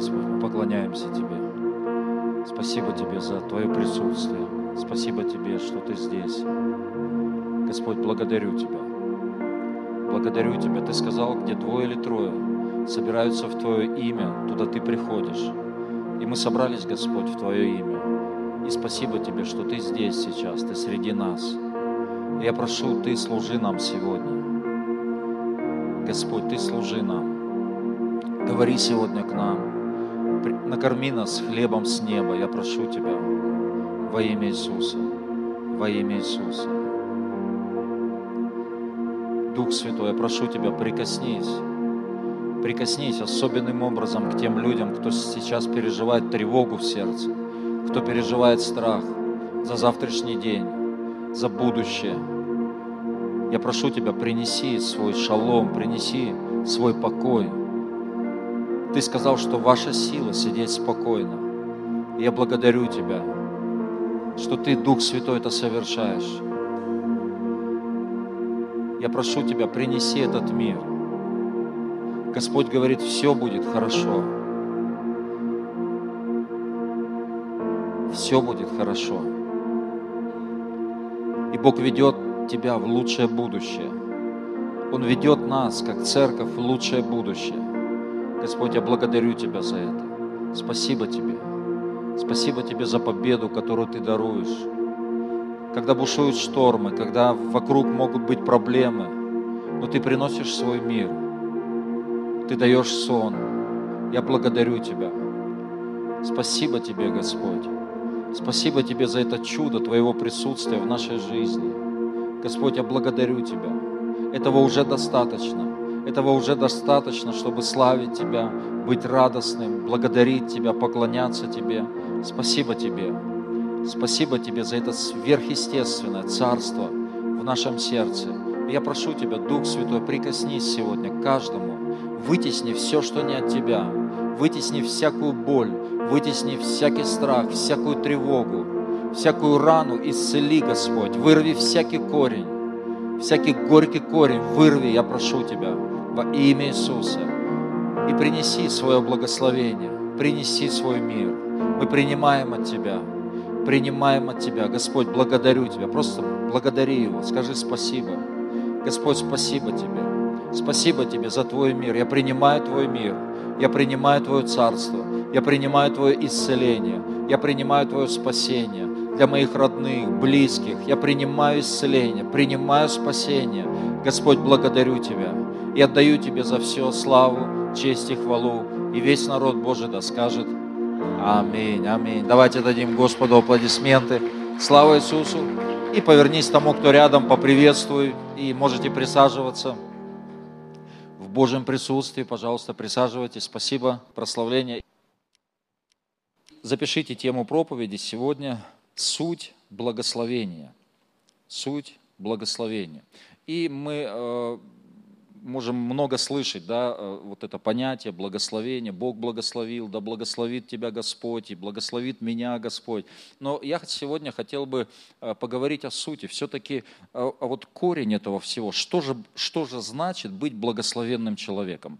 Господь, мы поклоняемся Тебе. Спасибо Тебе за Твое присутствие. Спасибо Тебе, что Ты здесь. Господь, благодарю Тебя. Благодарю Тебя. Ты сказал, где двое или трое собираются в Твое имя, туда Ты приходишь. И мы собрались, Господь, в Твое имя. И спасибо Тебе, что Ты здесь сейчас, Ты среди нас. И я прошу, Ты служи нам сегодня. Господь, Ты служи нам. Говори сегодня к нам. Накорми нас хлебом с неба. Я прошу Тебя во имя Иисуса. Во имя Иисуса. Дух Святой, я прошу Тебя, прикоснись. Прикоснись особенным образом к тем людям, кто сейчас переживает тревогу в сердце, кто переживает страх за завтрашний день, за будущее. Я прошу Тебя, принеси свой шалом, принеси свой покой. Ты сказал, что ваша сила сидеть спокойно. Я благодарю Тебя, что Ты, Дух Святой, это совершаешь. Я прошу Тебя, принеси этот мир. Господь говорит, все будет хорошо. Все будет хорошо. И Бог ведет тебя в лучшее будущее. Он ведет нас, как церковь, в лучшее будущее. Господь, я благодарю Тебя за это. Спасибо Тебе. Спасибо Тебе за победу, которую Ты даруешь. Когда бушуют штормы, когда вокруг могут быть проблемы, но Ты приносишь свой мир. Ты даешь сон. Я благодарю Тебя. Спасибо Тебе, Господь. Спасибо Тебе за это чудо Твоего присутствия в нашей жизни. Господь, я благодарю Тебя. Этого уже достаточно. Этого уже достаточно, чтобы славить Тебя, быть радостным, благодарить Тебя, поклоняться Тебе. Спасибо Тебе. Спасибо Тебе за это сверхъестественное царство в нашем сердце. Я прошу Тебя, Дух Святой, прикоснись сегодня к каждому, вытесни все, что не от Тебя, вытесни всякую боль, вытесни всякий страх, всякую тревогу, всякую рану исцели, Господь, вырви всякий корень, всякий горький корень, вырви, я прошу Тебя, во имя Иисуса, и принеси свое благословение, принеси свой мир. Мы принимаем от Тебя, принимаем от Тебя. Господь, благодарю Тебя, просто благодари Его, скажи спасибо. Господь, спасибо Тебе. Спасибо Тебе за Твой мир. Я принимаю Твой мир. Я принимаю Твое царство. Я принимаю Твое исцеление. Я принимаю Твое спасение для моих родных, близких. Я принимаю исцеление, принимаю спасение. Господь, благодарю Тебя и отдаю Тебе за все славу, честь и хвалу. И весь народ Божий да скажет Аминь, аминь. Давайте дадим Господу аплодисменты. Слава Иисусу. И повернись тому, кто рядом, поприветствуй. И можете присаживаться в Божьем присутствии. Пожалуйста, присаживайтесь. Спасибо. Прославление. Запишите тему проповеди сегодня. Суть благословения. Суть благословения. И мы э, можем много слышать, да, э, вот это понятие благословения, Бог благословил, да благословит тебя Господь, и благословит меня Господь. Но я сегодня хотел бы э, поговорить о сути, все-таки а вот корень этого всего, что же, что же значит быть благословенным человеком?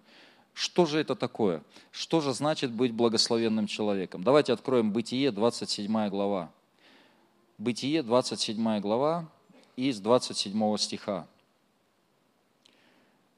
Что же это такое? Что же значит быть благословенным человеком? Давайте откроем Бытие, 27 глава. Бытие, 27 глава, из 27 стиха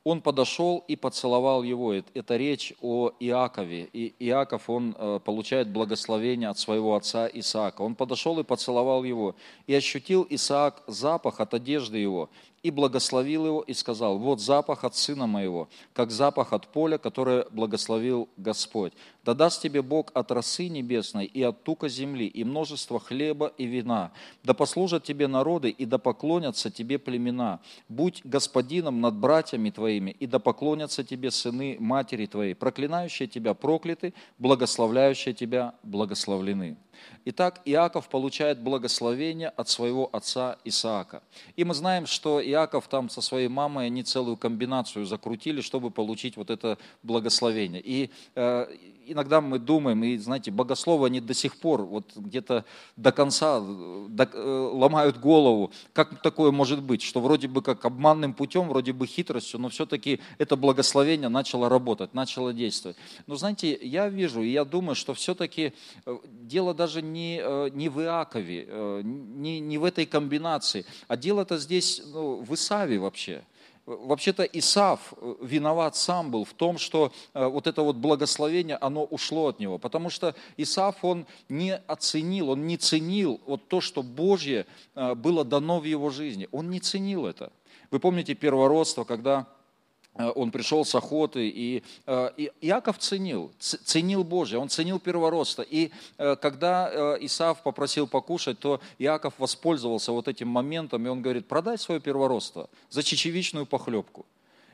он подошел и поцеловал его. Это речь о Иакове. И Иаков, он э, получает благословение от своего отца Исаака. Он подошел и поцеловал его. И ощутил Исаак запах от одежды его и благословил его и сказал, вот запах от сына моего, как запах от поля, которое благословил Господь. Да даст тебе Бог от росы небесной и от тука земли, и множество хлеба и вина. Да послужат тебе народы, и да поклонятся тебе племена. Будь господином над братьями твоими, и да поклонятся тебе сыны матери твоей. Проклинающие тебя прокляты, благословляющие тебя благословлены. Итак, Иаков получает благословение от своего отца Исаака. И мы знаем, что Иаков там со своей мамой, они целую комбинацию закрутили, чтобы получить вот это благословение. И э, иногда мы думаем, и знаете, богословы, они до сих пор вот где-то до конца до, э, ломают голову, как такое может быть, что вроде бы как обманным путем, вроде бы хитростью, но все-таки это благословение начало работать, начало действовать. Но знаете, я вижу, и я думаю, что все-таки э, дело даже не, э, не в Иакове, не, не в этой комбинации, а дело-то здесь ну, в Исаве вообще. Вообще-то Исав э, виноват сам был в том, что э, вот это вот благословение, оно ушло от него. Потому что Исав, он не оценил, он не ценил вот то, что Божье э, было дано в его жизни. Он не ценил это. Вы помните первородство, когда Э, он пришел с охоты, и, э, и Иаков ценил, ценил Божье, он ценил первородство. И э, когда Исаав попросил покушать, то Иаков воспользовался вот этим моментом, и он говорит, продай свое первородство за чечевичную похлебку.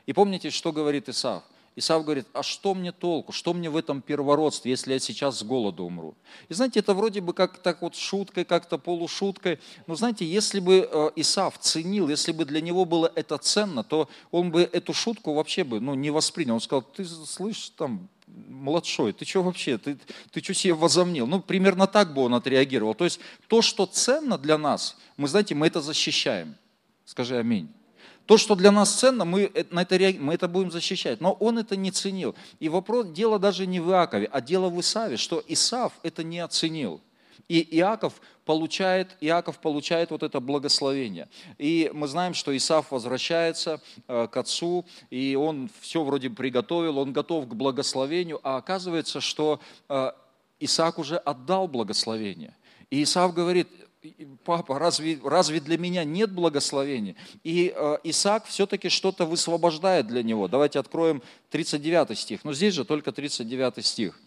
И помните, что говорит Исаав? Исав говорит, а что мне толку, что мне в этом первородстве, если я сейчас с голоду умру? И знаете, это вроде бы как так вот шуткой, как-то полушуткой, но знаете, если бы э, Исав ценил, если бы для него было это ценно, то он бы эту шутку вообще бы ну, не воспринял. Он сказал, ты слышишь, там, младшой, ты что вообще, ты, ты что себе возомнил? Ну, примерно так бы он отреагировал. То есть то, что ценно для нас, мы, знаете, мы это защищаем. Скажи аминь. То, что для нас ценно, мы, на это, мы это будем защищать. Но он это не ценил. И вопрос, дело даже не в Иакове, а дело в Исаве, что Исав это не оценил. И Иаков получает, Иаков получает вот это благословение. И мы знаем, что Исав возвращается э, к отцу, и он все вроде приготовил, он готов к благословению, а оказывается, что э, Исаак уже отдал благословение. И Исав говорит, папа, разве, разве для меня нет благословения? И э, Исаак все-таки что-то высвобождает для него. Давайте откроем 39 стих. Но здесь же только 39 стих.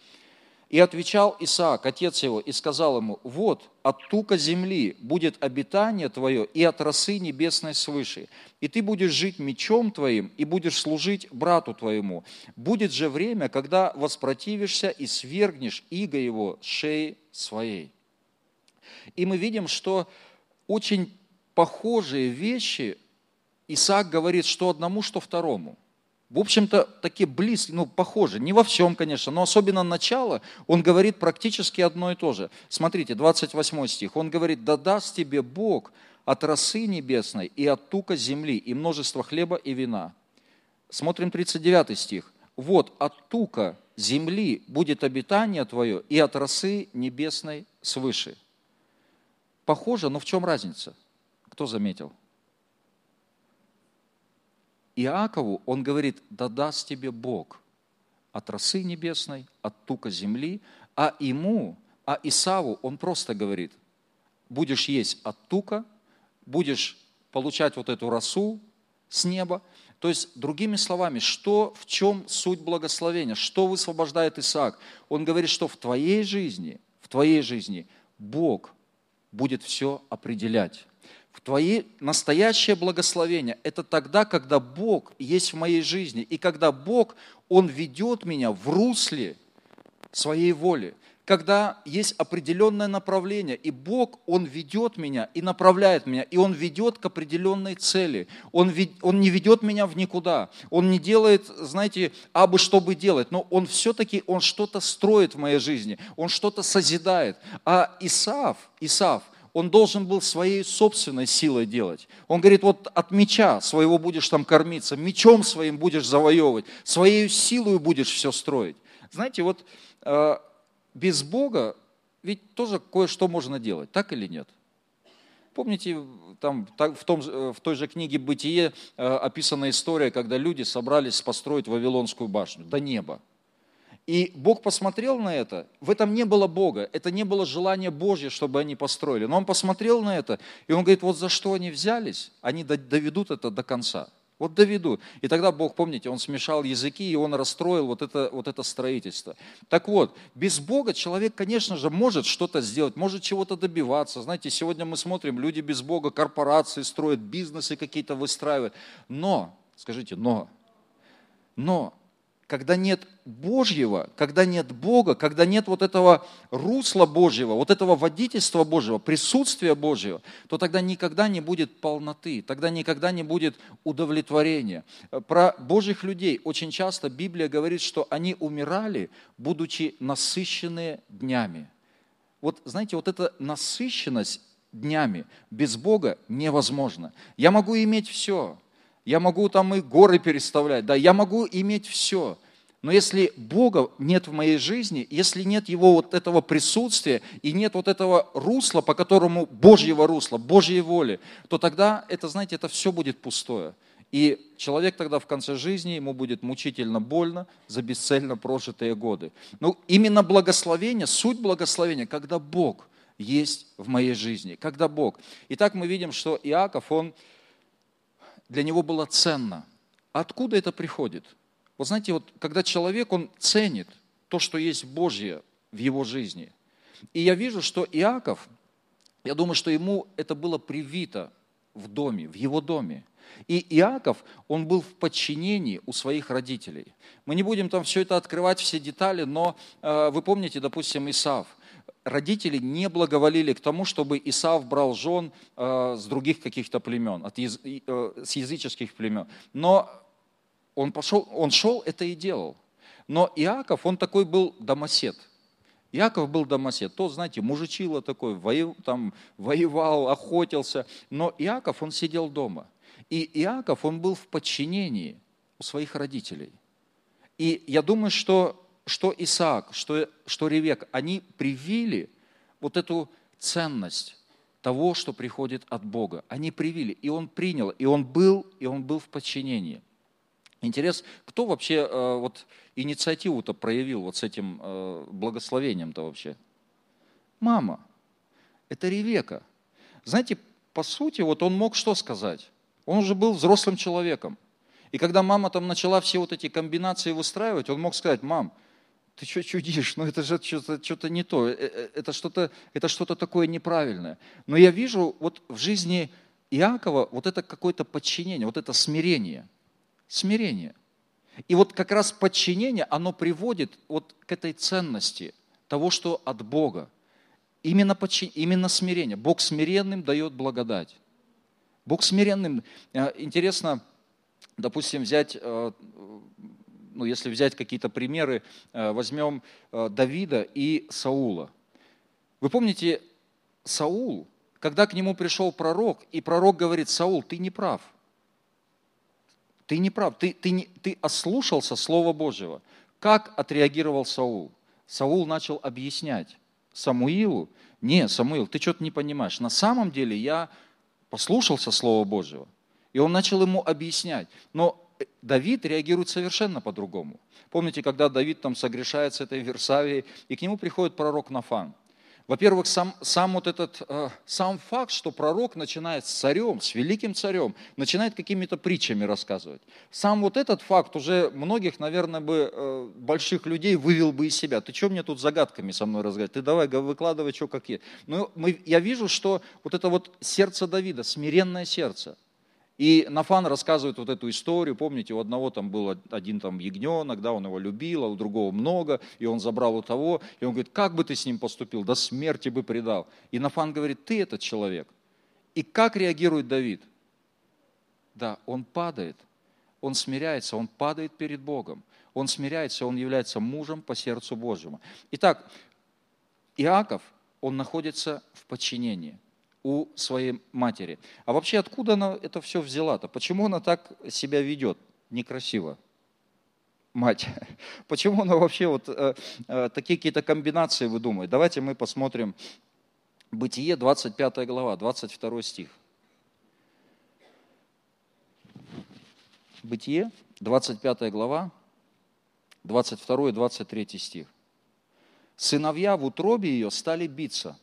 И отвечал Исаак, отец его, и сказал ему, вот, от тука земли будет обитание твое, и от росы небесной свыше. И ты будешь жить мечом твоим, и будешь служить брату твоему. Будет же время, когда воспротивишься и свергнешь иго его с шеи своей. И мы видим, что очень похожие вещи Исаак говорит что одному, что второму. В общем-то, такие близкие, ну, похожи. Не во всем, конечно, но особенно начало, он говорит практически одно и то же. Смотрите, 28 стих. Он говорит, да даст тебе Бог от росы небесной и от тука земли, и множество хлеба и вина. Смотрим 39 стих. Вот от тука земли будет обитание твое, и от росы небесной свыше. Похоже, но в чем разница? Кто заметил? Иакову он говорит, да даст тебе Бог от росы небесной, от тука земли, а ему, а Исаву он просто говорит, будешь есть от тука, будешь получать вот эту росу с неба. То есть, другими словами, что, в чем суть благословения, что высвобождает Исаак? Он говорит, что в твоей жизни, в твоей жизни Бог будет все определять. В твои настоящее благословение – это тогда, когда Бог есть в моей жизни, и когда Бог, Он ведет меня в русле своей воли когда есть определенное направление, и Бог, Он ведет меня и направляет меня, и Он ведет к определенной цели. Он, вед, он не ведет меня в никуда. Он не делает, знаете, абы чтобы делать, но Он все-таки, Он что-то строит в моей жизни, Он что-то созидает. А Исаав, Исаав, он должен был своей собственной силой делать. Он говорит, вот от меча своего будешь там кормиться, мечом своим будешь завоевывать, своей силой будешь все строить. Знаете, вот э, без Бога ведь тоже кое-что можно делать, так или нет? Помните, там, в, том, в той же книге «Бытие» э, описана история, когда люди собрались построить Вавилонскую башню до неба. И Бог посмотрел на это, в этом не было Бога, это не было желание Божье, чтобы они построили. Но Он посмотрел на это, и Он говорит, вот за что они взялись, они доведут это до конца. Вот доведу. И тогда Бог, помните, Он смешал языки, и Он расстроил вот это, вот это строительство. Так вот, без Бога человек, конечно же, может что-то сделать, может чего-то добиваться. Знаете, сегодня мы смотрим, люди без Бога, корпорации строят, бизнесы какие-то выстраивают. Но, скажите, но, но, когда нет Божьего, когда нет Бога, когда нет вот этого русла Божьего, вот этого водительства Божьего, присутствия Божьего, то тогда никогда не будет полноты, тогда никогда не будет удовлетворения. Про Божьих людей очень часто Библия говорит, что они умирали, будучи насыщенные днями. Вот знаете, вот эта насыщенность днями без Бога невозможно. Я могу иметь все, я могу там и горы переставлять, да, я могу иметь все. Но если Бога нет в моей жизни, если нет Его вот этого присутствия и нет вот этого русла, по которому Божьего русла, Божьей воли, то тогда это, знаете, это все будет пустое. И человек тогда в конце жизни, ему будет мучительно больно за бесцельно прожитые годы. Ну, именно благословение, суть благословения, когда Бог есть в моей жизни, когда Бог. Итак, мы видим, что Иаков, он для него было ценно. Откуда это приходит? Вот знаете, вот когда человек, он ценит то, что есть Божье в его жизни. И я вижу, что Иаков, я думаю, что ему это было привито в доме, в его доме. И Иаков, он был в подчинении у своих родителей. Мы не будем там все это открывать, все детали, но э, вы помните, допустим, Исав – родители не благоволили к тому, чтобы Исав брал жен э, с других каких-то племен, от э, с языческих племен. Но он, пошел, он шел, это и делал. Но Иаков, он такой был домосед. Иаков был домосед. То, знаете, мужичило такой, воев, там, воевал, охотился. Но Иаков, он сидел дома. И Иаков, он был в подчинении у своих родителей. И я думаю, что что Исаак, что, что Ревек, они привили вот эту ценность того, что приходит от Бога. Они привили, и он принял, и он был, и он был в подчинении. Интерес, кто вообще э, вот инициативу-то проявил вот с этим э, благословением-то вообще? Мама. Это Ревека. Знаете, по сути, вот он мог что сказать? Он уже был взрослым человеком. И когда мама там начала все вот эти комбинации выстраивать, он мог сказать, мам, ты что чудишь? Ну это же что-то, что-то не то, э, это что-то, это что-то такое неправильное. Но я вижу вот в жизни Иакова вот это какое-то подчинение, вот это смирение. Смирение. И вот как раз подчинение, оно приводит вот к этой ценности того, что от Бога. Именно, подчин... именно смирение. Бог смиренным дает благодать. Бог смиренным. Э, интересно, допустим, взять ну, если взять какие-то примеры, э, возьмем э, Давида и Саула. Вы помните, Саул, когда к нему пришел пророк, и пророк говорит, Саул, ты не прав. Ты не прав, ты, ты, не, ты ослушался Слова Божьего. Как отреагировал Саул? Саул начал объяснять Самуилу, не, Самуил, ты что-то не понимаешь. На самом деле я послушался Слова Божьего. И он начал ему объяснять. Но Давид реагирует совершенно по-другому. Помните, когда Давид там согрешает с этой Версавией, и к нему приходит пророк Нафан. Во-первых, сам, сам вот этот, э, сам факт, что пророк начинает с царем, с великим царем, начинает какими-то притчами рассказывать. Сам вот этот факт уже многих, наверное, бы э, больших людей вывел бы из себя. Ты что мне тут загадками со мной разговаривать? Ты давай выкладывай, что какие. Но мы, я вижу, что вот это вот сердце Давида, смиренное сердце, и Нафан рассказывает вот эту историю, помните, у одного там был один там ягненок, да, он его любил, а у другого много, и он забрал у того, и он говорит, как бы ты с ним поступил, до смерти бы предал. И Нафан говорит, ты этот человек. И как реагирует Давид? Да, он падает, он смиряется, он падает перед Богом, он смиряется, он является мужем по сердцу Божьему. Итак, Иаков, он находится в подчинении у своей матери. А вообще откуда она это все взяла-то? Почему она так себя ведет некрасиво? Мать. Почему она вообще вот э, э, такие какие-то комбинации выдумывает? Давайте мы посмотрим Бытие, 25 глава, 22 стих. Бытие, 25 глава, 22 и 23 стих. Сыновья в утробе ее стали биться –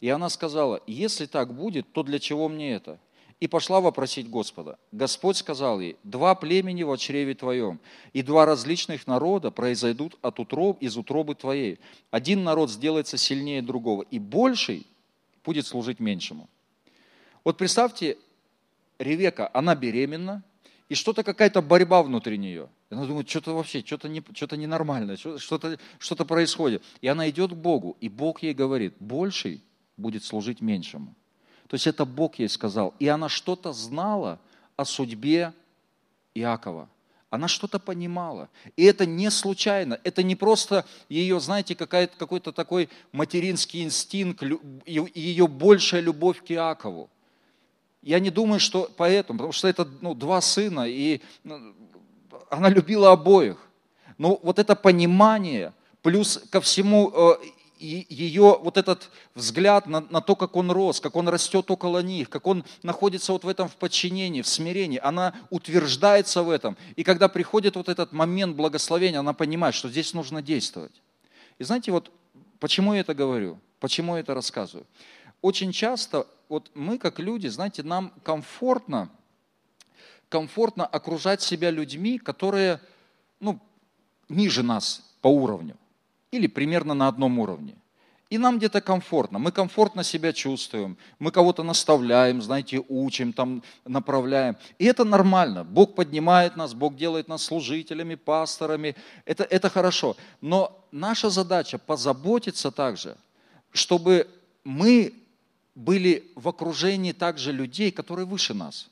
и она сказала, если так будет, то для чего мне это? И пошла вопросить Господа. Господь сказал ей, два племени в чреве твоем, и два различных народа произойдут от утроб, из утробы твоей. Один народ сделается сильнее другого, и больший будет служить меньшему. Вот представьте, Ревека, она беременна, и что-то какая-то борьба внутри нее. И она думает, что-то вообще, что-то, не, что-то ненормальное, что-то, что-то происходит. И она идет к Богу, и Бог ей говорит, больший будет служить меньшему. То есть это Бог ей сказал. И она что-то знала о судьбе Иакова. Она что-то понимала. И это не случайно. Это не просто ее, знаете, какой-то такой материнский инстинкт, ее большая любовь к Иакову. Я не думаю, что поэтому, потому что это ну, два сына, и ну, она любила обоих. Но вот это понимание, плюс ко всему э, ее вот этот взгляд на, на то, как он рос, как он растет около них, как он находится вот в этом в подчинении, в смирении, она утверждается в этом. И когда приходит вот этот момент благословения, она понимает, что здесь нужно действовать. И знаете, вот почему я это говорю, почему я это рассказываю? Очень часто вот мы как люди, знаете, нам комфортно, комфортно окружать себя людьми, которые, ну, ниже нас по уровню или примерно на одном уровне. И нам где-то комфортно, мы комфортно себя чувствуем, мы кого-то наставляем, знаете, учим, там, направляем. И это нормально. Бог поднимает нас, Бог делает нас служителями, пасторами. Это, это хорошо. Но наша задача позаботиться также, чтобы мы были в окружении также людей, которые выше нас,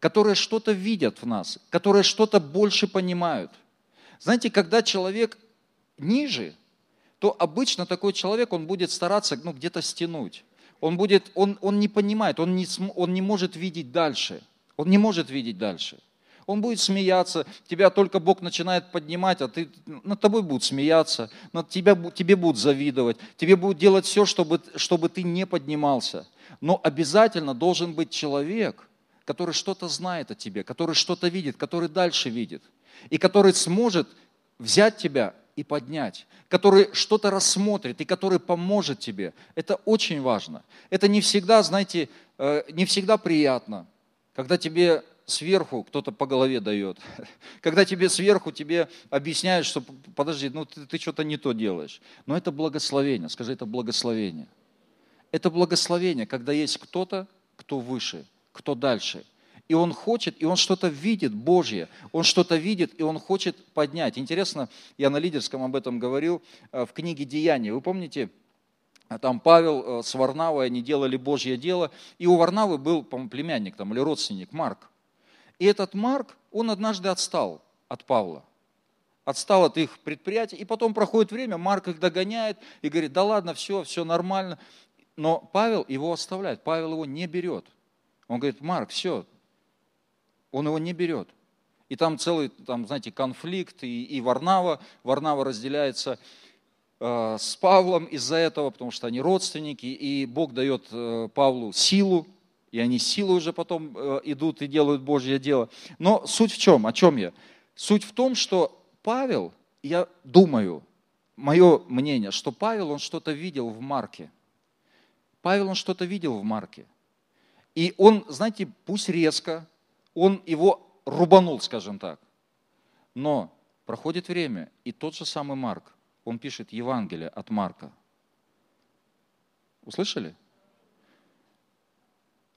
которые что-то видят в нас, которые что-то больше понимают. Знаете, когда человек ниже, то обычно такой человек, он будет стараться ну, где-то стянуть. Он, будет, он, он не понимает, он не, он не может видеть дальше. Он не может видеть дальше. Он будет смеяться, тебя только Бог начинает поднимать, а ты, над тобой будут смеяться, над тебя, тебе будут завидовать, тебе будут делать все, чтобы, чтобы ты не поднимался. Но обязательно должен быть человек, который что-то знает о тебе, который что-то видит, который дальше видит, и который сможет взять тебя и поднять, который что-то рассмотрит и который поможет тебе. Это очень важно. Это не всегда, знаете, э, не всегда приятно, когда тебе сверху кто-то по голове дает, когда тебе сверху тебе объясняют, что подожди, ну ты, ты что-то не то делаешь. Но это благословение, скажи, это благословение. Это благословение, когда есть кто-то, кто выше, кто дальше – и он хочет, и он что-то видит Божье, он что-то видит, и он хочет поднять. Интересно, я на лидерском об этом говорил э, в книге «Деяния». Вы помните, там Павел э, с Варнавой, они делали Божье дело, и у Варнавы был, по племянник там, или родственник, Марк. И этот Марк, он однажды отстал от Павла отстал от их предприятия, и потом проходит время, Марк их догоняет и говорит, да ладно, все, все нормально. Но Павел его оставляет, Павел его не берет. Он говорит, Марк, все, он его не берет. И там целый, там, знаете, конфликт, и, и Варнава, Варнава разделяется э, с Павлом из-за этого, потому что они родственники, и Бог дает э, Павлу силу, и они силой уже потом э, идут и делают Божье дело. Но суть в чем? О чем я? Суть в том, что Павел, я думаю, мое мнение, что Павел, он что-то видел в Марке. Павел, он что-то видел в Марке. И он, знаете, пусть резко, он его рубанул, скажем так. Но проходит время, и тот же самый Марк, он пишет Евангелие от Марка. Услышали?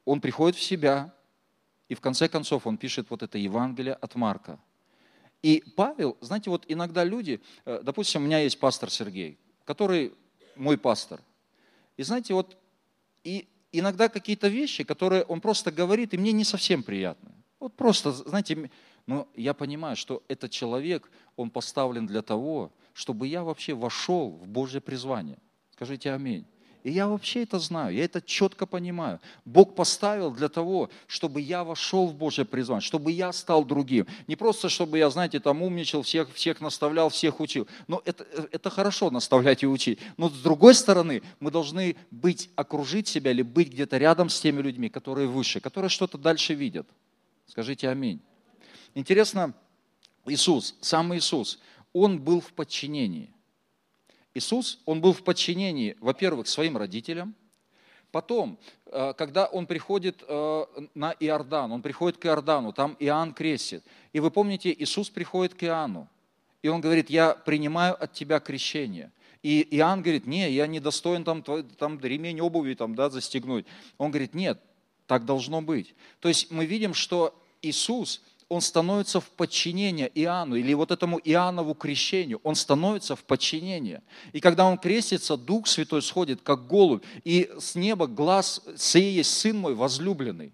Он приходит в себя, и в конце концов он пишет вот это Евангелие от Марка. И Павел, знаете, вот иногда люди, э, допустим, у меня есть пастор Сергей, который мой пастор. И знаете, вот и иногда какие-то вещи, которые он просто говорит, и мне не совсем приятны. Вот просто, знаете, но я понимаю, что этот человек, он поставлен для того, чтобы я вообще вошел в Божье призвание. Скажите аминь. И я вообще это знаю, я это четко понимаю. Бог поставил для того, чтобы я вошел в Божье призвание, чтобы я стал другим. Не просто, чтобы я, знаете, там умничал, всех, всех наставлял, всех учил. Но это, это хорошо наставлять и учить. Но с другой стороны, мы должны быть, окружить себя или быть где-то рядом с теми людьми, которые выше, которые что-то дальше видят. Скажите аминь. Интересно, Иисус, сам Иисус, он был в подчинении. Иисус, он был в подчинении, во-первых, своим родителям, Потом, э, когда он приходит э, на Иордан, он приходит к Иордану, там Иоанн крестит. И вы помните, Иисус приходит к Иоанну, и он говорит, я принимаю от тебя крещение. И Иоанн говорит, не, я не достоин там, там ремень обуви там, да, застегнуть. Он говорит, нет, так должно быть. То есть мы видим, что Иисус, он становится в подчинение Иоанну, или вот этому Иоаннову крещению, он становится в подчинение. И когда он крестится, Дух Святой сходит, как голубь, и с неба глаз «Сей есть Сын мой возлюбленный».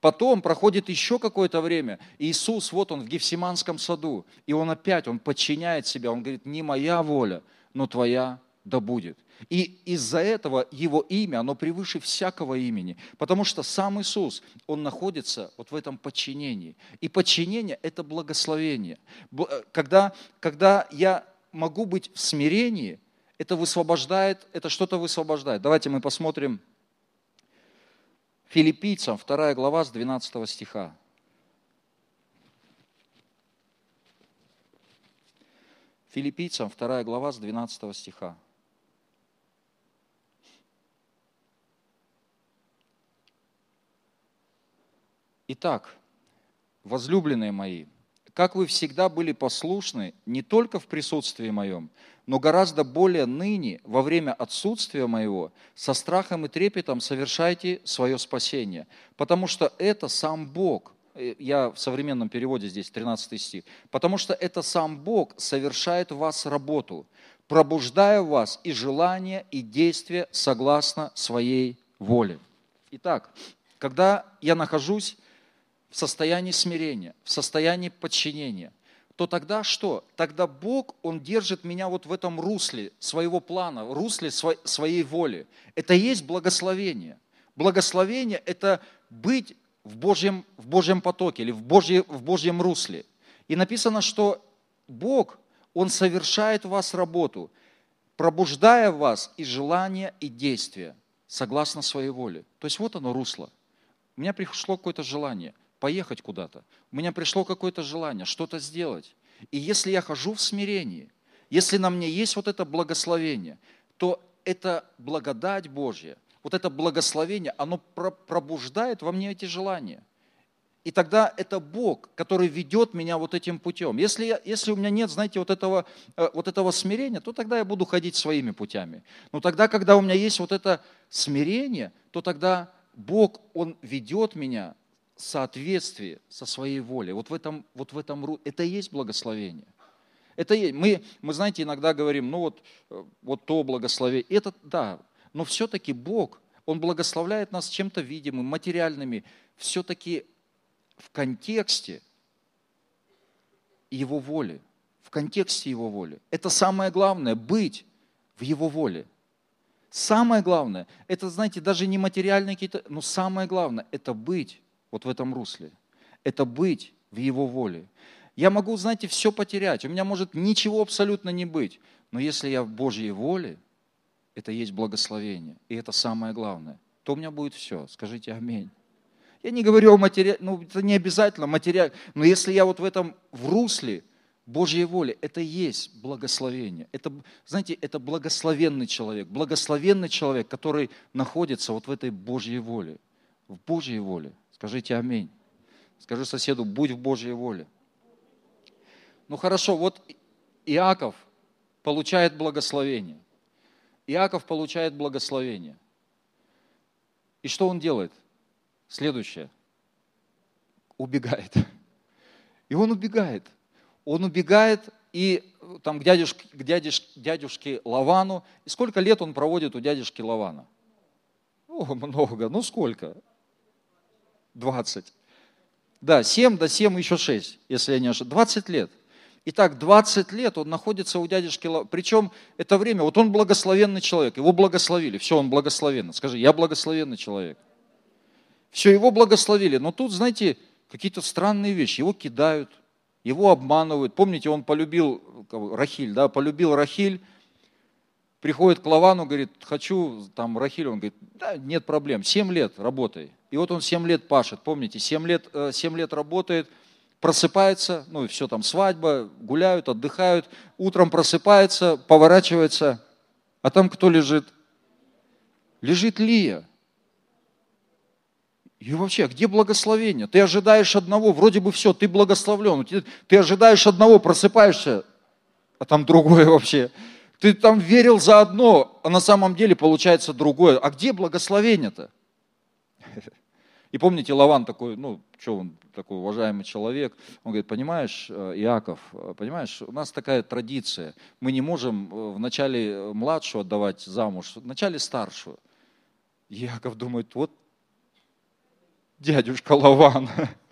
Потом проходит еще какое-то время, и Иисус, вот он в Гефсиманском саду, и он опять, он подчиняет себя, он говорит, не моя воля, но твоя да будет. И из-за этого его имя, оно превыше всякого имени. Потому что сам Иисус, он находится вот в этом подчинении. И подчинение – это благословение. Э, когда, когда я могу быть в смирении, это высвобождает, это что-то высвобождает. Давайте мы посмотрим Филиппийцам, 2 глава с 12 стиха. Филиппийцам, 2 глава с 12 стиха. Итак, возлюбленные мои, как вы всегда были послушны не только в присутствии моем, но гораздо более ныне, во время отсутствия моего, со страхом и трепетом совершайте свое спасение, потому что это сам Бог, э, я в современном переводе здесь 13 стих, потому что это сам Бог совершает в вас работу, пробуждая в вас и желание, и действие согласно своей воле. Итак, когда я нахожусь в состоянии смирения, в состоянии подчинения, то тогда что? Тогда Бог, Он держит меня вот в этом русле своего плана, в русле своей воли. Это и есть благословение. Благословение – это быть в Божьем, в Божьем потоке или в, Божье, в Божьем русле. И написано, что Бог, Он совершает в вас работу, пробуждая в вас и желания, и действия, согласно своей воле. То есть вот оно русло. У меня пришло какое-то желание – поехать куда-то. У меня пришло какое-то желание что-то сделать. И если я хожу в смирении, если на мне есть вот это благословение, то это благодать Божья, вот это благословение, оно пробуждает во мне эти желания. И тогда это Бог, который ведет меня вот этим путем. Если, я, если у меня нет, знаете, вот этого, э, вот этого смирения, то тогда я буду ходить своими путями. Но тогда, когда у меня есть вот это смирение, то тогда Бог, Он ведет меня соответствии со своей волей. Вот в этом, вот в этом это и есть благословение. Это есть. Мы, мы, знаете, иногда говорим, ну вот, вот то благословение. Это да, но все-таки Бог, Он благословляет нас чем-то видимым, материальными, все-таки в контексте Его воли, в контексте Его воли. Это самое главное, быть в Его воле. Самое главное, это, знаете, даже не материальные какие-то, но самое главное, это быть вот в этом русле. Это быть в Его воле. Я могу, знаете, все потерять. У меня может ничего абсолютно не быть. Но если я в Божьей воле, это есть благословение. И это самое главное. То у меня будет все. Скажите аминь. Я не говорю о материале, ну это не обязательно материал, но если я вот в этом, в русле Божьей воли, это есть благословение. Это, знаете, это благословенный человек, благословенный человек, который находится вот в этой Божьей воле, в Божьей воле. Скажите аминь. Скажи соседу, будь в Божьей воле. Ну хорошо, вот Иаков получает благословение. Иаков получает благословение. И что он делает? Следующее. Убегает. И он убегает. Он убегает и там к дядюшке, к дядюшке, дядюшке Лавану. И сколько лет он проводит у дядюшки Лавана? О, много. Ну сколько? 20. Да, 7 до 7 еще 6, если я не ошибаюсь. 20 лет. Итак, 20 лет он находится у дядюшки Причем это время, вот он благословенный человек, его благословили. Все, он благословенный. Скажи, я благословенный человек. Все, его благословили. Но тут, знаете, какие-то странные вещи. Его кидают, его обманывают. Помните, он полюбил Рахиль, да, полюбил Рахиль, приходит к Лавану, говорит, хочу там Рахиль, он говорит, да, нет проблем, 7 лет работай. И вот он 7 лет пашет, помните, 7 лет, 7 э, лет работает, просыпается, ну и все там, свадьба, гуляют, отдыхают, утром просыпается, поворачивается, а там кто лежит? Лежит Лия. И вообще, где благословение? Ты ожидаешь одного, вроде бы все, ты благословлен. Ты ожидаешь одного, просыпаешься, а там другое вообще. Ты там верил за одно, а на самом деле получается другое. А где благословение-то? И помните, Лаван такой, ну, что он такой уважаемый человек, он говорит, понимаешь, э, Иаков, э, понимаешь, у нас такая традиция, мы не можем э, вначале младшую отдавать замуж, вначале старшую. Иаков думает, вот дядюшка Лаван,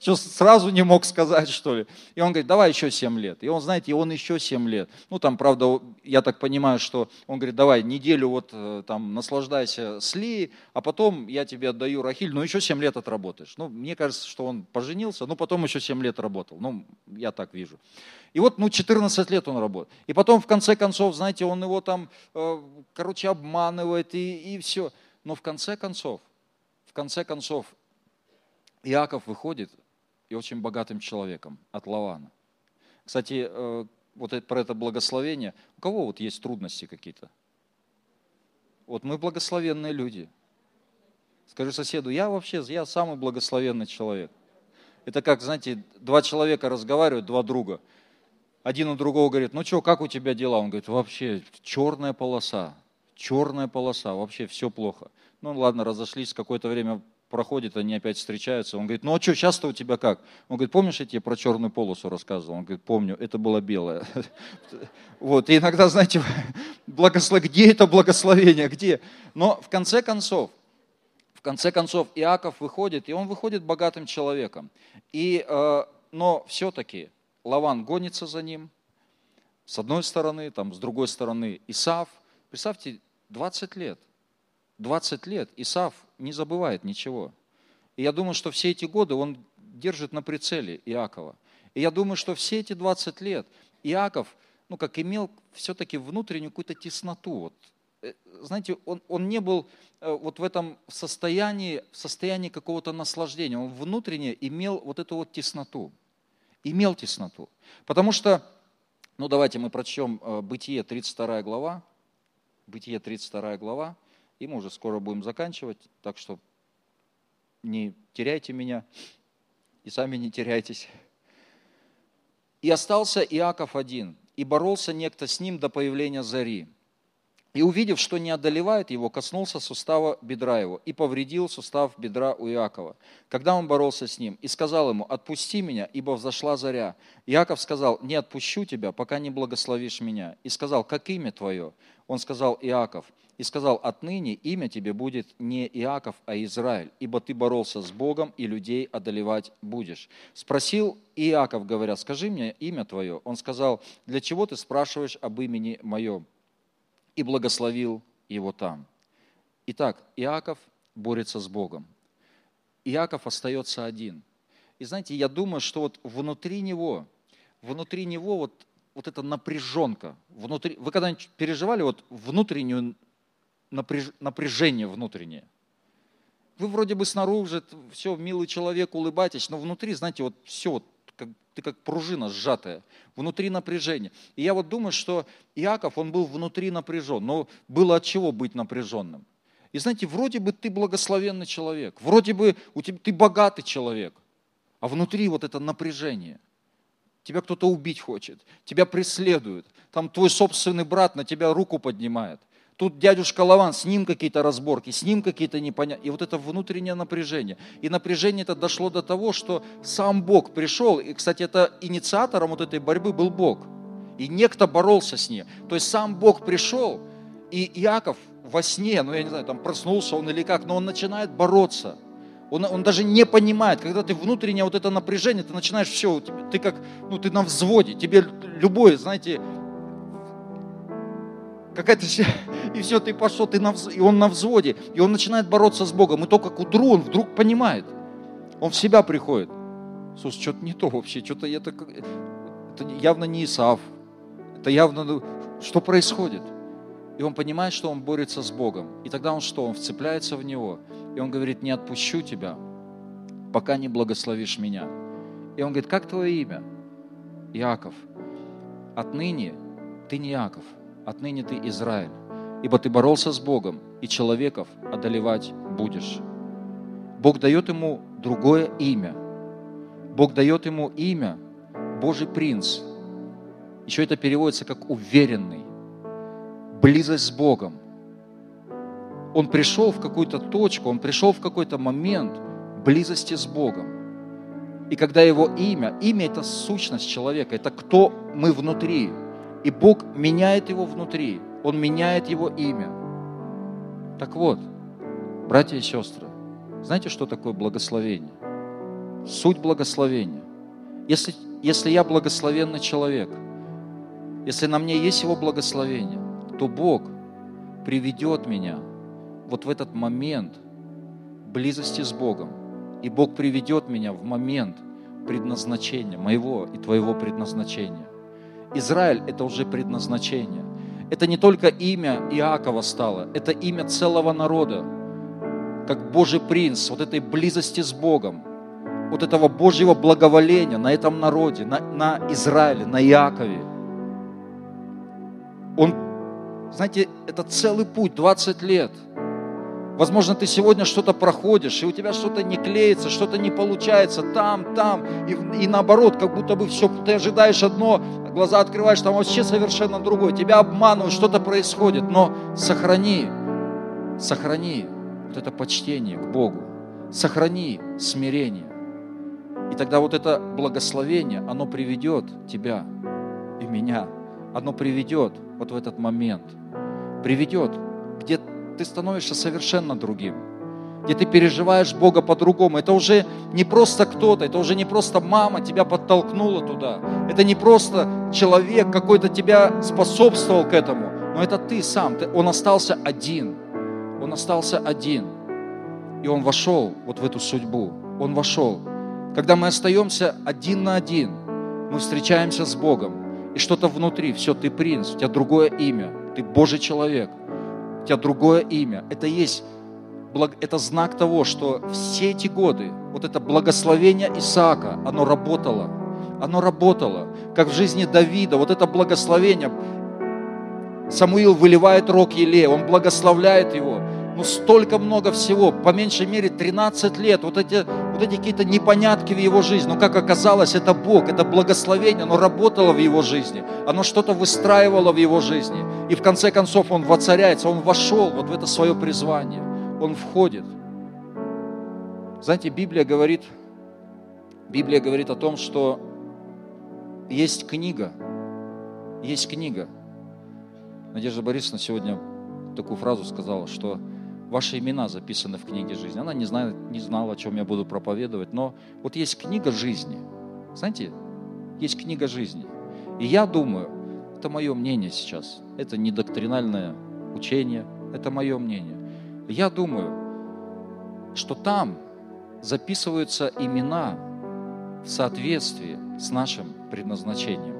что, сразу не мог сказать, что ли? И он говорит, давай еще 7 лет. И он, знаете, он еще 7 лет. Ну, там, правда, я так понимаю, что он говорит, давай неделю вот э, там наслаждайся с Лией, а потом я тебе отдаю Рахиль, но еще 7 лет отработаешь. Ну, мне кажется, что он поженился, но потом еще 7 лет работал. Ну, я так вижу. И вот, ну, 14 лет он работает. И потом, в конце концов, знаете, он его там, э, короче, обманывает и, и все. Но в конце концов, в конце концов, Иаков выходит и очень богатым человеком от Лавана. Кстати, э, вот про это благословение. У кого вот есть трудности какие-то? Вот мы благословенные люди. Скажи соседу, я вообще, я самый благословенный человек. Это как, знаете, два человека разговаривают, два друга. Один у другого говорит, ну что, как у тебя дела? Он говорит, вообще черная полоса, черная полоса, вообще все плохо. Ну ладно, разошлись, какое-то время проходит, они опять встречаются. Он говорит, ну а что, сейчас-то у тебя как? Он говорит, помнишь, я тебе про черную полосу рассказывал? Он говорит, помню, это было белое. Вот, и иногда, знаете, благослов... где это благословение, где? Но в конце концов, в конце концов, Иаков выходит, и он выходит богатым человеком. И, э, но все-таки Лаван гонится за ним, с одной стороны, там, с другой стороны Исав. Представьте, 20 лет – 20 лет Исав не забывает ничего. И я думаю, что все эти годы он держит на прицеле Иакова. И я думаю, что все эти 20 лет Иаков, ну, как имел все-таки внутреннюю какую-то тесноту. Вот. Э, знаете, он, он не был э, вот в этом состоянии, в состоянии какого-то наслаждения. Он внутренне имел вот эту вот тесноту. Имел тесноту. Потому что, ну давайте мы прочтем э, Бытие 32 глава. Бытие 32 глава. И мы уже скоро будем заканчивать, так что не теряйте меня и сами не теряйтесь. И остался Иаков один, и боролся некто с ним до появления зари. И увидев, что не одолевает его, коснулся сустава бедра его и повредил сустав бедра у Иакова, когда он боролся с ним, и сказал ему, отпусти меня, ибо взошла заря. Иаков сказал, не отпущу тебя, пока не благословишь меня. И сказал, как имя твое? Он сказал, Иаков. И сказал, отныне имя тебе будет не Иаков, а Израиль, ибо ты боролся с Богом и людей одолевать будешь. Спросил Иаков, говоря, скажи мне имя твое. Он сказал, для чего ты спрашиваешь об имени моем? и благословил его там. Итак, Иаков борется с Богом. Иаков остается один. И знаете, я думаю, что вот внутри него, внутри него вот, вот эта напряженка, внутри, вы когда-нибудь переживали вот внутреннюю напряж, напряжение внутреннее? Вы вроде бы снаружи, все, милый человек, улыбаетесь, но внутри, знаете, вот все как, ты как пружина сжатая, внутри напряжения. И я вот думаю, что Иаков, он был внутри напряжен, но было от чего быть напряженным. И знаете, вроде бы ты благословенный человек, вроде бы у тебя, ты богатый человек, а внутри вот это напряжение. Тебя кто-то убить хочет, тебя преследуют, там твой собственный брат на тебя руку поднимает. Тут дядюшка Лаван, с ним какие-то разборки, с ним какие-то непонятные. И вот это внутреннее напряжение. И напряжение это дошло до того, что сам Бог пришел. И, кстати, это инициатором вот этой борьбы был Бог. И некто боролся с ним. То есть сам Бог пришел, и Иаков во сне, ну я не знаю, там проснулся он или как, но он начинает бороться. Он, он даже не понимает, когда ты внутреннее вот это напряжение, ты начинаешь все, ты как, ну ты на взводе, тебе любой, знаете, какая-то и все, ты пошел, ты на, и он на взводе, и он начинает бороться с Богом, и только к утру он вдруг понимает, он в себя приходит. Слушай, что-то не то вообще, что-то это, это явно не Исав, это явно, ну, что происходит? И он понимает, что он борется с Богом. И тогда он что? Он вцепляется в Него. И он говорит, не отпущу тебя, пока не благословишь меня. И он говорит, как твое имя? Иаков. Отныне ты не Иаков, отныне ты Израиль, ибо ты боролся с Богом, и человеков одолевать будешь. Бог дает ему другое имя. Бог дает ему имя Божий принц. Еще это переводится как уверенный, близость с Богом. он пришел в какую-то точку, он пришел в какой-то момент близости с Богом. И когда его имя, имя это сущность человека, это кто мы внутри. И Бог меняет его внутри, Он меняет его имя. Так вот, братья и сестры, знаете, что такое благословение? Суть благословения. Если, если я благословенный человек, если на мне есть Его благословение, то Бог приведет меня вот в этот момент близости с Богом. И Бог приведет меня в момент предназначения, моего и твоего предназначения. Израиль – это уже предназначение. Это не только имя Иакова стало, это имя целого народа, как Божий принц, вот этой близости с Богом, вот этого Божьего благоволения на этом народе, на, на Израиле, на Иакове. Он, знаете, это целый путь, 20 лет – Возможно, ты сегодня что-то проходишь, и у тебя что-то не клеится, что-то не получается там, там, и, и наоборот, как будто бы все, ты ожидаешь одно, глаза открываешь, там вообще совершенно другое. Тебя обманывают, что-то происходит, но сохрани, сохрани вот это почтение к Богу, сохрани смирение. И тогда вот это благословение, оно приведет тебя и меня, оно приведет вот в этот момент, приведет, ты становишься совершенно другим. Где ты переживаешь Бога по-другому. Это уже не просто кто-то, это уже не просто мама тебя подтолкнула туда. Это не просто человек какой-то тебя способствовал к этому. Но это ты сам. Ты, он остался один. Он остался один. И он вошел вот в эту судьбу. Он вошел. Когда мы остаемся один на один, мы встречаемся с Богом. И что-то внутри, все, ты принц, у тебя другое имя, ты Божий человек – у тебя другое имя. Это есть, это знак того, что все эти годы, вот это благословение Исаака, оно работало. Оно работало, как в жизни Давида. Вот это благословение. Самуил выливает рог Еле, он благословляет его. Ну, столько много всего, по меньшей мере 13 лет, вот эти, вот эти какие-то непонятки в его жизни. Но как оказалось, это Бог, это благословение, оно работало в его жизни, оно что-то выстраивало в его жизни. И в конце концов он воцаряется, он вошел вот в это свое призвание, он входит. Знаете, Библия говорит, Библия говорит о том, что есть книга, есть книга. Надежда Борисовна сегодня такую фразу сказала, что ваши имена записаны в книге жизни. Она не, знает, не знала, о чем я буду проповедовать, но вот есть книга жизни. Знаете, есть книга жизни. И я думаю, это мое мнение сейчас, это не доктринальное учение, это мое мнение. Я думаю, что там записываются имена в соответствии с нашим предназначением.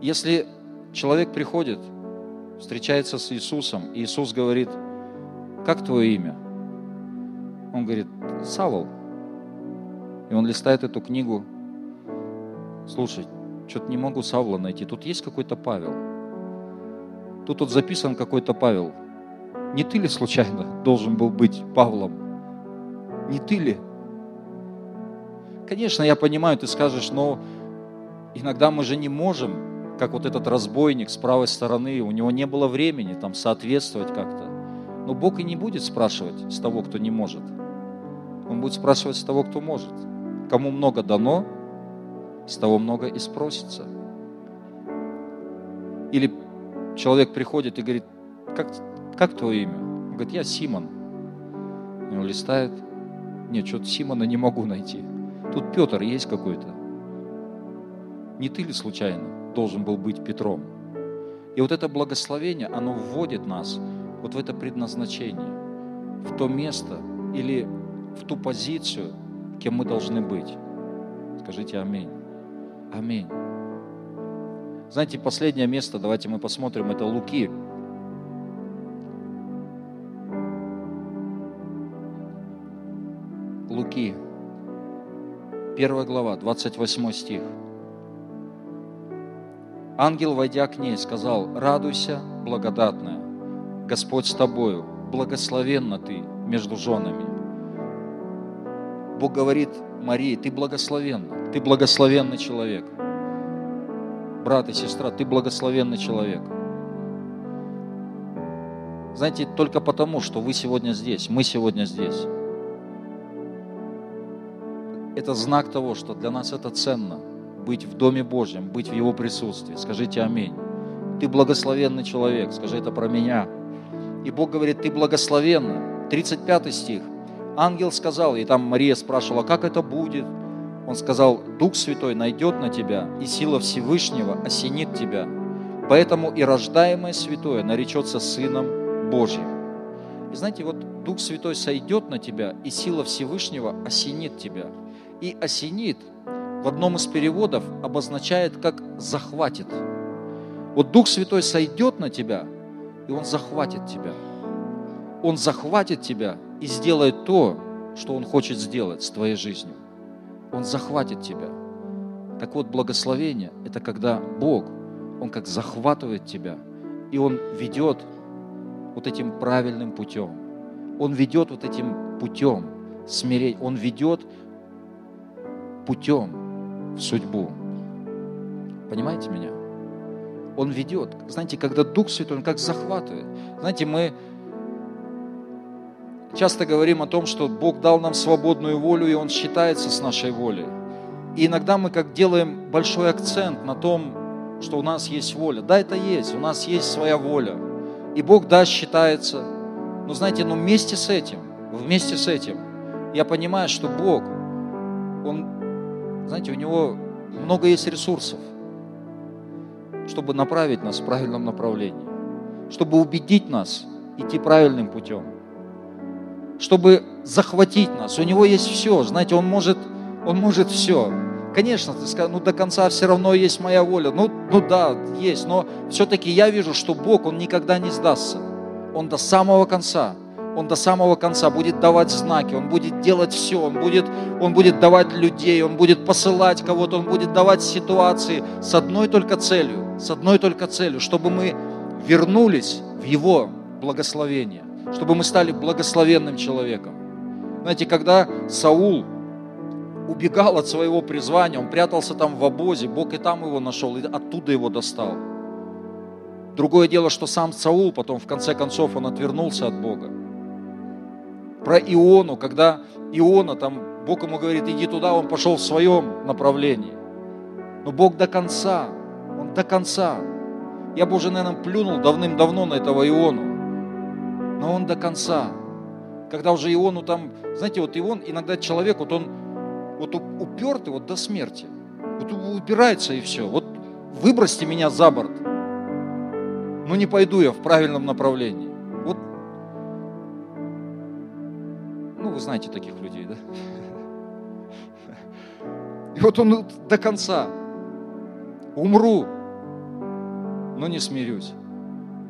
Если Человек приходит, встречается с Иисусом, и Иисус говорит, как твое имя? Он говорит, Савол. И он листает эту книгу. Слушай, что-то не могу Савла найти. Тут есть какой-то Павел. Тут вот записан какой-то Павел. Не ты ли случайно должен был быть Павлом? Не ты ли? Конечно, я понимаю, ты скажешь, но иногда мы же не можем как вот этот разбойник с правой стороны, у него не было времени там соответствовать как-то. Но Бог и не будет спрашивать с того, кто не может. Он будет спрашивать с того, кто может. Кому много дано, с того много и спросится. Или человек приходит и говорит, как, как твое имя? Он говорит, я Симон. Он листает, нет, что-то Симона не могу найти. Тут Петр есть какой-то. Не ты ли случайно? должен был быть Петром. И вот это благословение, оно вводит нас вот в это предназначение, в то место или в ту позицию, кем мы должны быть. Скажите аминь. Аминь. Знаете, последнее место, давайте мы посмотрим, это Луки. Луки, первая глава, 28 стих. Ангел, войдя к ней, сказал, радуйся, благодатная, Господь с тобою, благословенна ты между женами. Бог говорит Марии, ты благословенна, ты благословенный человек. брат и сестра, ты благословенный человек. Знаете, только потому, что вы сегодня здесь, мы сегодня здесь. Это знак того, что для нас это ценно быть в Доме Божьем, быть в Его присутствии. Скажите аминь. Ты благословенный человек, скажи это про меня. И Бог говорит, ты благословенный. 35 стих. Ангел сказал, и там Мария спрашивала, как это будет? Он сказал, Дух Святой найдет на тебя, и сила Всевышнего осенит тебя. Поэтому и рождаемое святое наречется Сыном Божьим. И знаете, вот Дух Святой сойдет на тебя, и сила Всевышнего осенит тебя. И осенит в одном из переводов обозначает как захватит. Вот Дух Святой сойдет на тебя, и Он захватит тебя. Он захватит тебя и сделает то, что Он хочет сделать с твоей жизнью. Он захватит тебя. Так вот, благословение – это когда Бог, Он как захватывает тебя, и Он ведет вот этим правильным путем. Он ведет вот этим путем смирей, Он ведет путем в судьбу. Понимаете меня? Он ведет. Знаете, когда Дух Святой, Он как захватывает. Знаете, мы часто говорим о том, что Бог дал нам свободную волю, и Он считается с нашей волей. И иногда мы как делаем большой акцент на том, что у нас есть воля. Да, это есть, у нас есть своя воля. И Бог, да, считается. Но знаете, но вместе с этим, вместе с этим, я понимаю, что Бог, Он, знаете, у Него много есть ресурсов, чтобы направить нас в правильном направлении, чтобы убедить нас идти правильным путем чтобы захватить нас. У него есть все, знаете, он может, он может все. Конечно, ты скажешь, ну до конца все равно есть моя воля. Ну, ну да, есть, но все-таки я вижу, что Бог, Он никогда не сдастся. Он до самого конца, Он до самого конца будет давать знаки, Он будет делать все, Он будет, он будет давать людей, Он будет посылать кого-то, Он будет давать ситуации с одной только целью, с одной только целью, чтобы мы вернулись в Его благословение чтобы мы стали благословенным человеком. Знаете, когда Саул убегал от своего призвания, он прятался там в обозе, Бог и там его нашел, и оттуда его достал. Другое дело, что сам Саул потом, в конце концов, он отвернулся от Бога. Про Иону, когда Иона, там Бог ему говорит, иди туда, он пошел в своем направлении. Но Бог до конца, он до конца. Я бы уже, наверное, плюнул давным-давно на этого Иону но он до конца. Когда уже Иону там, знаете, вот Ион, иногда человек, вот он вот упертый вот до смерти. Вот упирается и все. Вот выбросьте меня за борт. Ну не пойду я в правильном направлении. Вы знаете таких людей, да? И вот он до конца. Умру, но не смирюсь.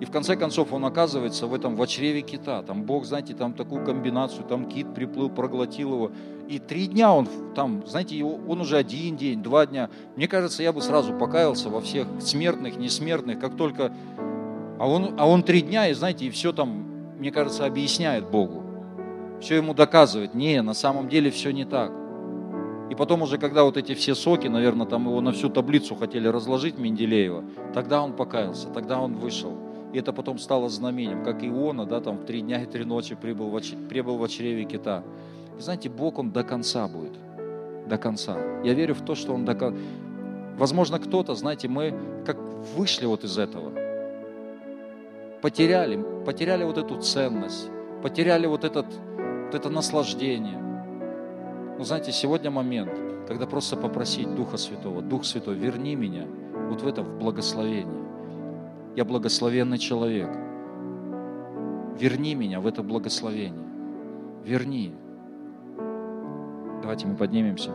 И в конце концов он оказывается в этом в чреве кита. Там Бог, знаете, там такую комбинацию, там кит приплыл, проглотил его. И три дня он там, знаете, он уже один день, два дня. Мне кажется, я бы сразу покаялся во всех смертных, несмертных, как только... А он, а он три дня, и знаете, и все там, мне кажется, объясняет Богу. Все ему доказывает. Не, на самом деле все не так. И потом уже, когда вот эти все соки, наверное, там его на всю таблицу хотели разложить Менделеева, тогда он покаялся, тогда он вышел. И это потом стало знамением, как Иона, да, там в три дня и три ночи прибыл в, прибыл в чреве кита. И знаете, Бог, Он до конца будет. До конца. Я верю в то, что Он до конца. Возможно, кто-то, знаете, мы как вышли вот из этого. Потеряли, потеряли вот эту ценность, потеряли вот, этот, вот это наслаждение. Но знаете, сегодня момент, когда просто попросить Духа Святого, Дух Святой, верни меня вот в это в благословение. Я благословенный человек. Верни меня в это благословение. Верни. Давайте мы поднимемся.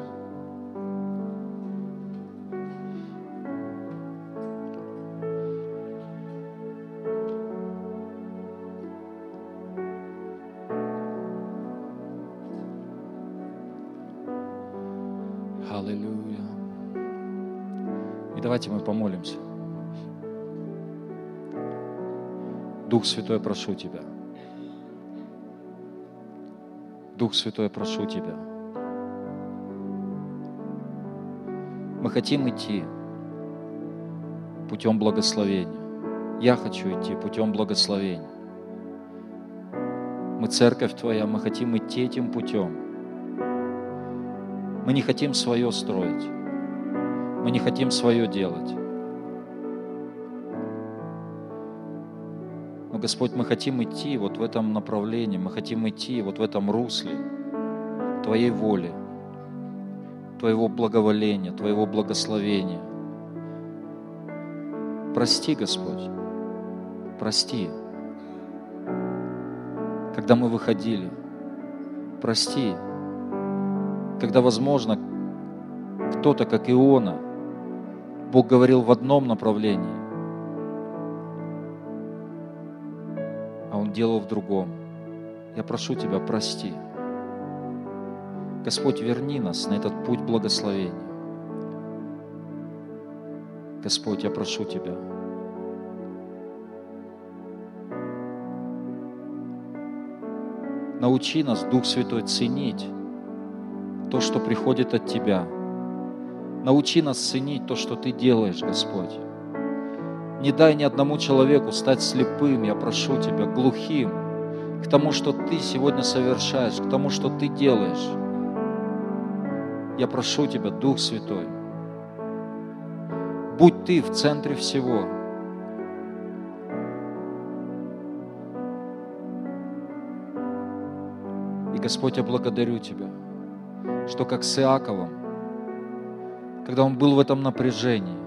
Давайте мы помолимся. Дух Святой, прошу Тебя. Дух Святой, прошу Тебя. Мы хотим идти. путем благословения. Я хочу идти путем благословения. Мы церковь Твоя, мы хотим идти этим путем. Мы не хотим свое строить. Мы не хотим свое делать. Но, Господь, мы хотим идти вот в этом направлении, мы хотим идти вот в этом русле Твоей воли, Твоего благоволения, Твоего благословения. Прости, Господь, прости. Когда мы выходили, прости. Когда, возможно, кто-то, как Иона, Бог говорил в одном направлении, а Он делал в другом. Я прошу Тебя, прости. Господь, верни нас на этот путь благословения. Господь, я прошу Тебя. Научи нас, Дух Святой, ценить то, что приходит от Тебя. Научи нас ценить то, что Ты делаешь, Господь. Не дай ни одному человеку стать слепым, я прошу Тебя, глухим к тому, что Ты сегодня совершаешь, к тому, что Ты делаешь. Я прошу Тебя, Дух Святой, будь Ты в центре всего. И, Господь, я благодарю Тебя, что как с Иаковом, когда он был в этом напряжении,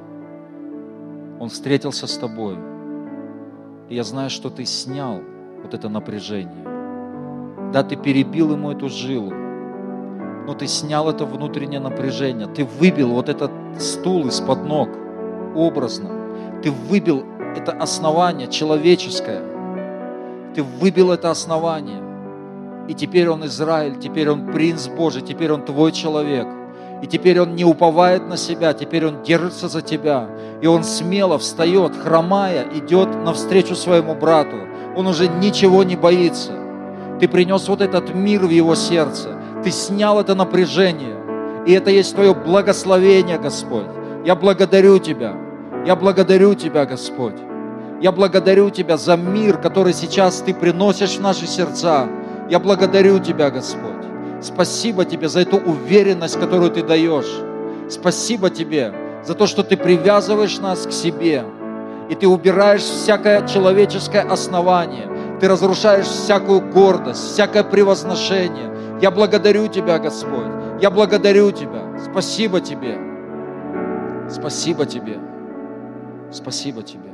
он встретился с Тобой. И я знаю, что Ты снял вот это напряжение. Да, Ты перебил ему эту жилу, но Ты снял это внутреннее напряжение. Ты выбил вот этот стул из-под ног, образно. Ты выбил это основание человеческое. Ты выбил это основание. И теперь он Израиль, теперь он принц Божий, теперь он твой человек. И теперь он не уповает на себя, теперь он держится за тебя. И он смело встает, хромая, идет навстречу своему брату. Он уже ничего не боится. Ты принес вот этот мир в его сердце. Ты снял это напряжение. И это есть твое благословение, Господь. Я благодарю Тебя. Я благодарю Тебя, Господь. Я благодарю Тебя за мир, который сейчас Ты приносишь в наши сердца. Я благодарю Тебя, Господь. Спасибо Тебе за эту уверенность, которую Ты даешь. Спасибо Тебе за то, что Ты привязываешь нас к себе. И Ты убираешь всякое человеческое основание. Ты разрушаешь всякую гордость, всякое превозношение. Я благодарю Тебя, Господь. Я благодарю Тебя. Спасибо Тебе. Спасибо Тебе. Спасибо Тебе.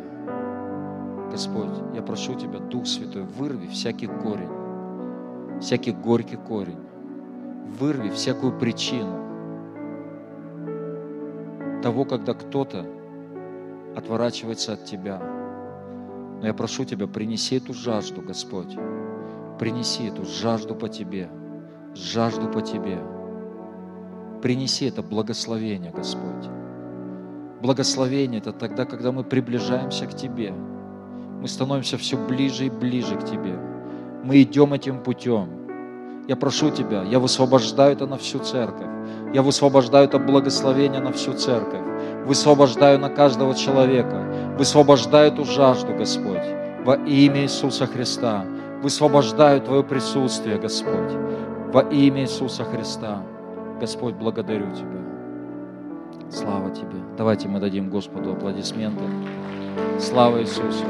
Господь, я прошу Тебя, Дух Святой, вырви всякий корень, всякий горький корень, вырви всякую причину того, когда кто-то отворачивается от Тебя. Но я прошу Тебя, принеси эту жажду, Господь, принеси эту жажду по Тебе, жажду по Тебе. Принеси это благословение, Господь. Благословение – это тогда, когда мы приближаемся к Тебе. Мы становимся все ближе и ближе к Тебе. Мы идем этим путем. Я прошу Тебя, я высвобождаю это на всю церковь. Я высвобождаю это благословение на всю церковь. Высвобождаю на каждого человека. Высвобождаю эту жажду, Господь, во имя Иисуса Христа. Высвобождаю Твое присутствие, Господь, во имя Иисуса Христа. Господь, благодарю Тебя. Слава Тебе. Давайте мы дадим Господу аплодисменты. Слава Иисусу.